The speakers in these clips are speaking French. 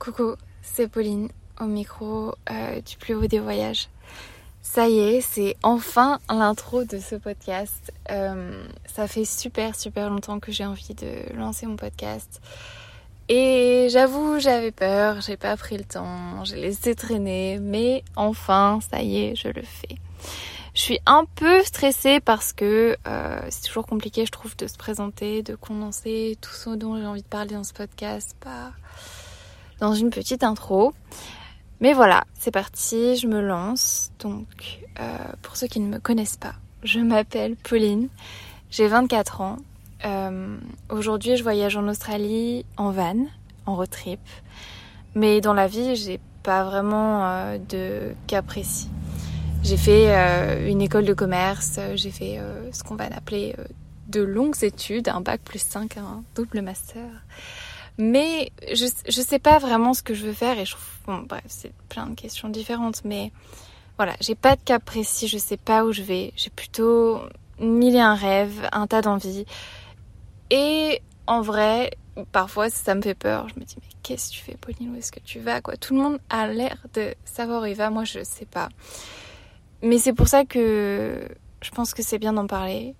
Coucou, c'est Pauline au micro euh, du plus haut des voyages. Ça y est, c'est enfin l'intro de ce podcast. Euh, ça fait super super longtemps que j'ai envie de lancer mon podcast. Et j'avoue, j'avais peur, j'ai pas pris le temps, j'ai laissé traîner, mais enfin, ça y est, je le fais. Je suis un peu stressée parce que euh, c'est toujours compliqué, je trouve, de se présenter, de condenser tout ce dont j'ai envie de parler dans ce podcast. Dans une petite intro. Mais voilà, c'est parti, je me lance. Donc, euh, pour ceux qui ne me connaissent pas, je m'appelle Pauline, j'ai 24 ans. Euh, Aujourd'hui, je voyage en Australie en van, en road trip. Mais dans la vie, j'ai pas vraiment euh, de cas précis. J'ai fait euh, une école de commerce, j'ai fait euh, ce qu'on va appeler de longues études, un bac plus 5, un double master. Mais je, je sais pas vraiment ce que je veux faire et je trouve, bon, bref, c'est plein de questions différentes, mais voilà, j'ai pas de cap précis, je sais pas où je vais. J'ai plutôt mille et un rêves, un tas d'envies. Et en vrai, parfois ça me fait peur. Je me dis, mais qu'est-ce que tu fais, Pauline? Où est-ce que tu vas quoi? Tout le monde a l'air de savoir où il va, moi je sais pas. Mais c'est pour ça que je pense que c'est bien d'en parler.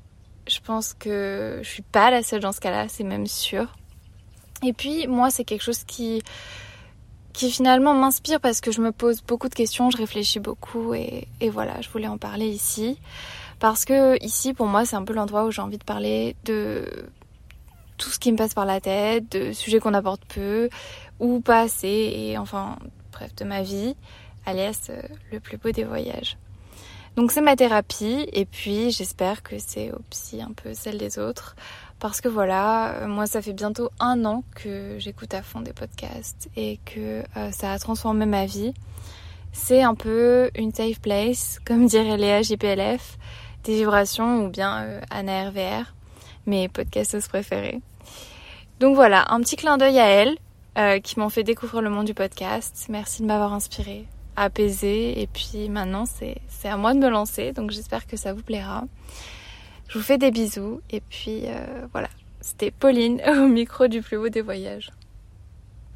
Je pense que je suis pas la seule dans ce cas-là, c'est même sûr. Et puis moi c'est quelque chose qui qui finalement m'inspire parce que je me pose beaucoup de questions, je réfléchis beaucoup et, et voilà, je voulais en parler ici parce que ici pour moi c'est un peu l'endroit où j'ai envie de parler de tout ce qui me passe par la tête, de sujets qu'on aborde peu ou pas assez et enfin bref de ma vie, alias euh, le plus beau des voyages. Donc c'est ma thérapie et puis j'espère que c'est aussi un peu celle des autres parce que voilà, euh, moi ça fait bientôt un an que j'écoute à fond des podcasts et que euh, ça a transformé ma vie. C'est un peu une safe place, comme dirait Léa JPLF, des vibrations ou bien euh, Anna RVR, mes podcastes préférés. Donc voilà, un petit clin d'œil à elles euh, qui m'ont fait découvrir le monde du podcast. Merci de m'avoir inspiré, apaisé et puis maintenant c'est à moi de me lancer, donc j'espère que ça vous plaira. Je vous fais des bisous et puis euh, voilà, c'était Pauline au micro du plus haut des voyages.